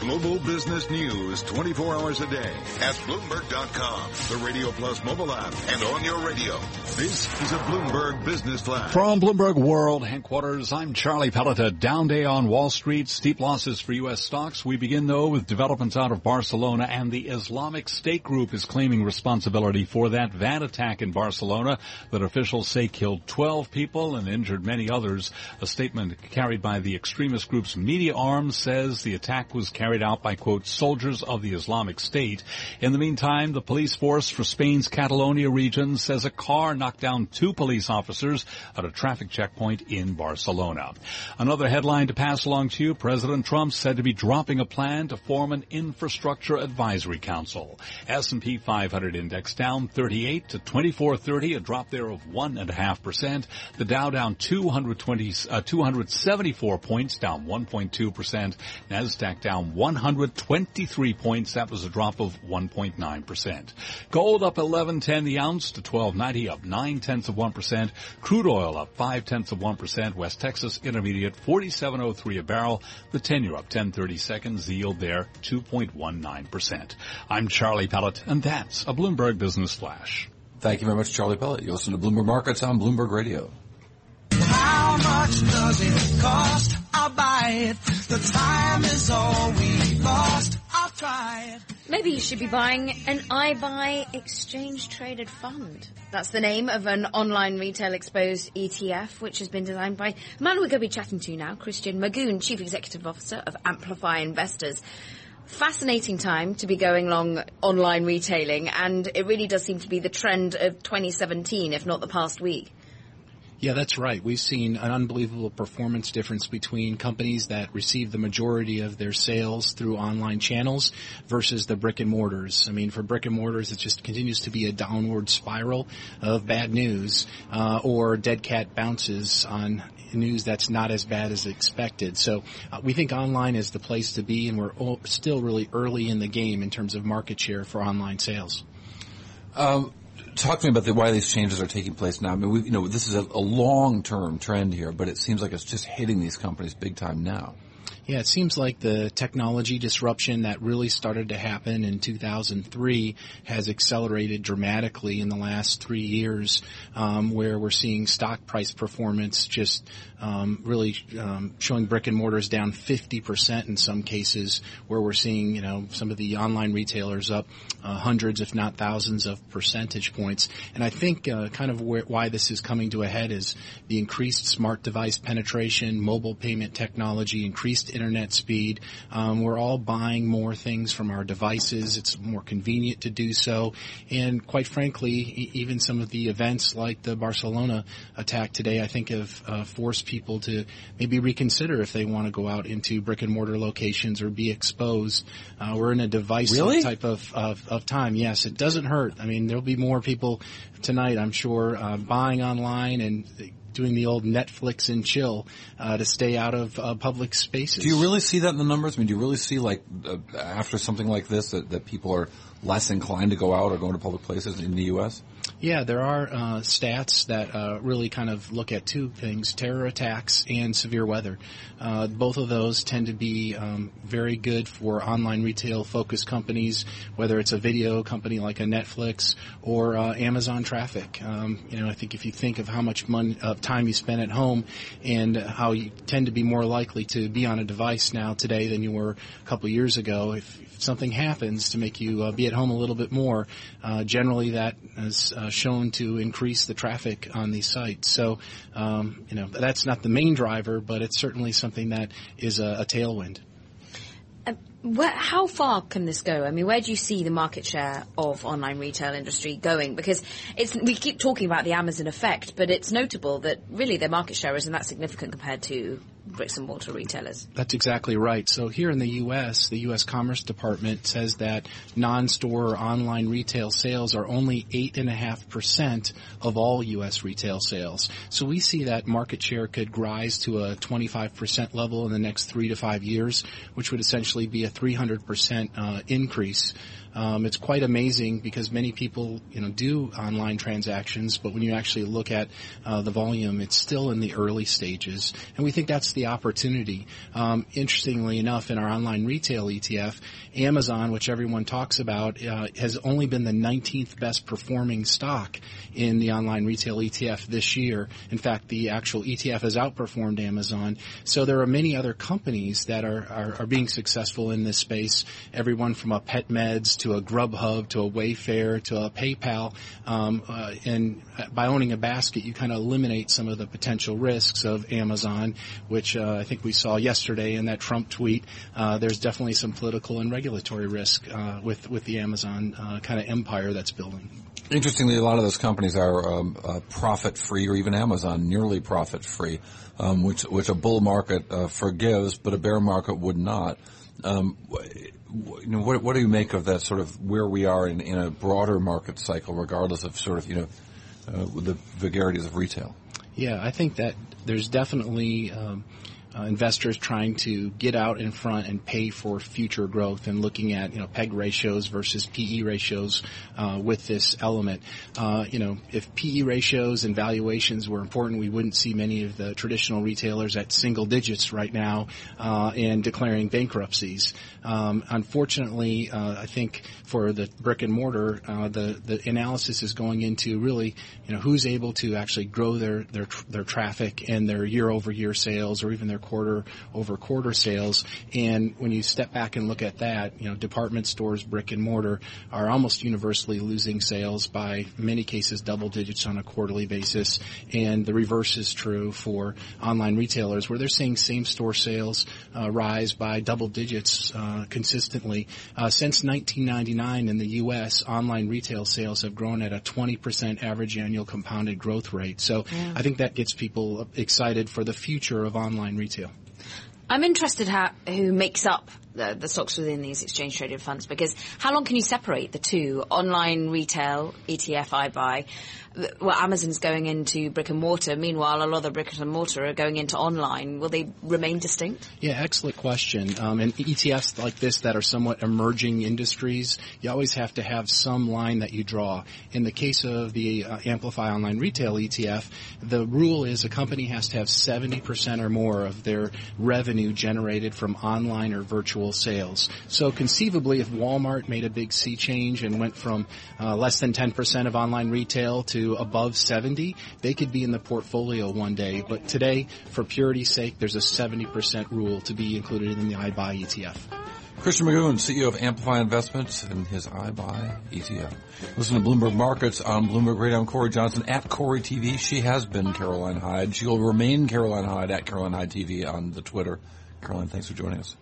Global business news 24 hours a day at Bloomberg.com, the Radio Plus mobile app, and on your radio. This is a Bloomberg Business Flash. From Bloomberg World headquarters, I'm Charlie Pellet. Down day on Wall Street, steep losses for U.S. stocks. We begin though with developments out of Barcelona and the Islamic State group is claiming responsibility for that van attack in Barcelona that officials say killed 12 people and injured many others. A statement carried by the extremist group's media arm says the attack was carried out by quote soldiers of the Islamic State. In the meantime, the police force for Spain's Catalonia region says a car knocked down two police officers at a traffic checkpoint in Barcelona. Another headline to pass along to you, President Trump said to be dropping a plan to form an infrastructure advisory council. S&P 500 index down 38 to 2430, a drop there of 1.5%. The Dow down 220, uh, 274 points, down 1.2%. NASDAQ down 123 points. That was a drop of 1.9%. Gold up 11.10 the ounce to 12.90, up 9 tenths of 1%. Crude oil up 5 tenths of 1%. West Texas Intermediate 47.03 a barrel. The 10 year up 10.30 seconds. The yield there 2.19%. I'm Charlie Pellet and that's a Bloomberg Business Flash. Thank you very much, Charlie Pellet. You listen to Bloomberg Markets on Bloomberg Radio. How much does it cost? I'll buy it. The time is all Maybe you should be buying an iBuy exchange traded fund. That's the name of an online retail exposed ETF, which has been designed by a man we're going to be chatting to now, Christian Magoon, Chief Executive Officer of Amplify Investors. Fascinating time to be going long online retailing, and it really does seem to be the trend of 2017, if not the past week. Yeah, that's right. We've seen an unbelievable performance difference between companies that receive the majority of their sales through online channels versus the brick and mortars. I mean, for brick and mortars, it just continues to be a downward spiral of bad news, uh, or dead cat bounces on news that's not as bad as expected. So uh, we think online is the place to be, and we're still really early in the game in terms of market share for online sales. Um, talk to me about the, why these changes are taking place now. I mean, we, you know, this is a, a long-term trend here, but it seems like it's just hitting these companies big time now. Yeah, it seems like the technology disruption that really started to happen in 2003 has accelerated dramatically in the last three years, um, where we're seeing stock price performance just um, really um, showing brick and mortars down 50% in some cases, where we're seeing you know some of the online retailers up uh, hundreds, if not thousands, of percentage points. And I think uh, kind of where, why this is coming to a head is the increased smart device penetration, mobile payment technology, increased internet speed. Um, we're all buying more things from our devices. It's more convenient to do so. And quite frankly, e- even some of the events like the Barcelona attack today, I think have uh, forced people to maybe reconsider if they want to go out into brick and mortar locations or be exposed. Uh, we're in a device Really? type of, of, of time. Yes, it doesn't hurt. I mean, there'll be more people tonight, I'm sure, uh, buying online and doing the old Netflix and chill uh, to stay out of uh, public spaces. Do you really see that in the numbers? I mean, do you really see like uh, after something like this that, that people are less inclined to go out or go into public places in the U.S.? Yeah, there are uh, stats that uh, really kind of look at two things: terror attacks and severe weather. Uh, both of those tend to be um, very good for online retail-focused companies, whether it's a video company like a Netflix or uh, Amazon traffic. Um, you know, I think if you think of how much money, of time you spend at home, and how you tend to be more likely to be on a device now today than you were a couple years ago, if, if something happens to make you uh, be at home a little bit more, uh, generally that is uh, shown to increase the traffic on these sites. So, um, you know, that's not the main driver, but it's certainly something that is a, a tailwind. How far can this go? I mean, where do you see the market share of online retail industry going? Because it's we keep talking about the Amazon effect, but it's notable that really their market share isn't that significant compared to bricks and mortar retailers. That's exactly right. So here in the U.S., the U.S. Commerce Department says that non-store or online retail sales are only 8.5% of all U.S. retail sales. So we see that market share could rise to a 25% level in the next three to five years, which would essentially be a 300% uh, increase Um, it's quite amazing because many people, you know, do online transactions, but when you actually look at uh, the volume, it's still in the early stages, and we think that's the opportunity. Um, interestingly enough, in our online retail ETF, Amazon, which everyone talks about, uh, has only been the 19th best performing stock in the online retail ETF this year. In fact, the actual ETF has outperformed Amazon. So there are many other companies that are, are, are being successful in this space. Everyone from a Pet Meds to a Grubhub to a Wayfair to a PayPal. Um, uh, and by owning a basket, you kind of eliminate some of the potential risks of Amazon, which uh, I think we saw yesterday in that Trump tweet. Uh, there's definitely some political and regulatory risk uh, with with the Amazon uh, kind of empire that's building. Interestingly, a lot of those companies are um, uh, profit free, or even Amazon nearly profit free, um, which which a bull market uh, forgives, but a bear market would not. Um, you know, what, what do you make of that sort of where we are in, in a broader market cycle, regardless of sort of you know uh, the vagaries of retail? Yeah, I think that there's definitely um, uh, investors trying to get out in front and pay for future growth and looking at you know PEG ratios versus PE ratios uh, with this element. Uh, you know, if PE ratios and valuations were important, we wouldn't see many of the traditional retailers at single digits right now uh, and declaring bankruptcies. Um, unfortunately, uh, I think for the brick and mortar, uh, the the analysis is going into really you know who's able to actually grow their their their traffic and their year over year sales or even their quarter over quarter sales. And when you step back and look at that, you know, department stores, brick and mortar are almost universally losing sales by many cases double digits on a quarterly basis. And the reverse is true for online retailers where they're seeing same store sales uh, rise by double digits uh, consistently. Uh, since 1999 in the U.S., online retail sales have grown at a 20% average annual compounded growth rate. So yeah. I think that gets people excited for the future of online retail retail. I'm interested how, who makes up the, the, stocks within these exchange traded funds because how long can you separate the two online retail ETF iBuy well, Amazon's going into brick and mortar. Meanwhile, a lot of the brick and mortar are going into online. Will they remain distinct? Yeah, excellent question. Um, and ETFs like this that are somewhat emerging industries, you always have to have some line that you draw. In the case of the uh, Amplify Online Retail ETF, the rule is a company has to have 70% or more of their revenue generated from online or virtual sales. So conceivably, if Walmart made a big sea change and went from uh, less than 10% of online retail to above 70, they could be in the portfolio one day. But today, for purity's sake, there's a 70% rule to be included in the iBuy ETF. Christian Magoon, CEO of Amplify Investments and his iBuy ETF. Listen to Bloomberg Markets on Bloomberg Radio. I'm Cory Johnson at Cory TV. She has been Caroline Hyde. She will remain Caroline Hyde at Caroline Hyde TV on the Twitter. Caroline, thanks for joining us.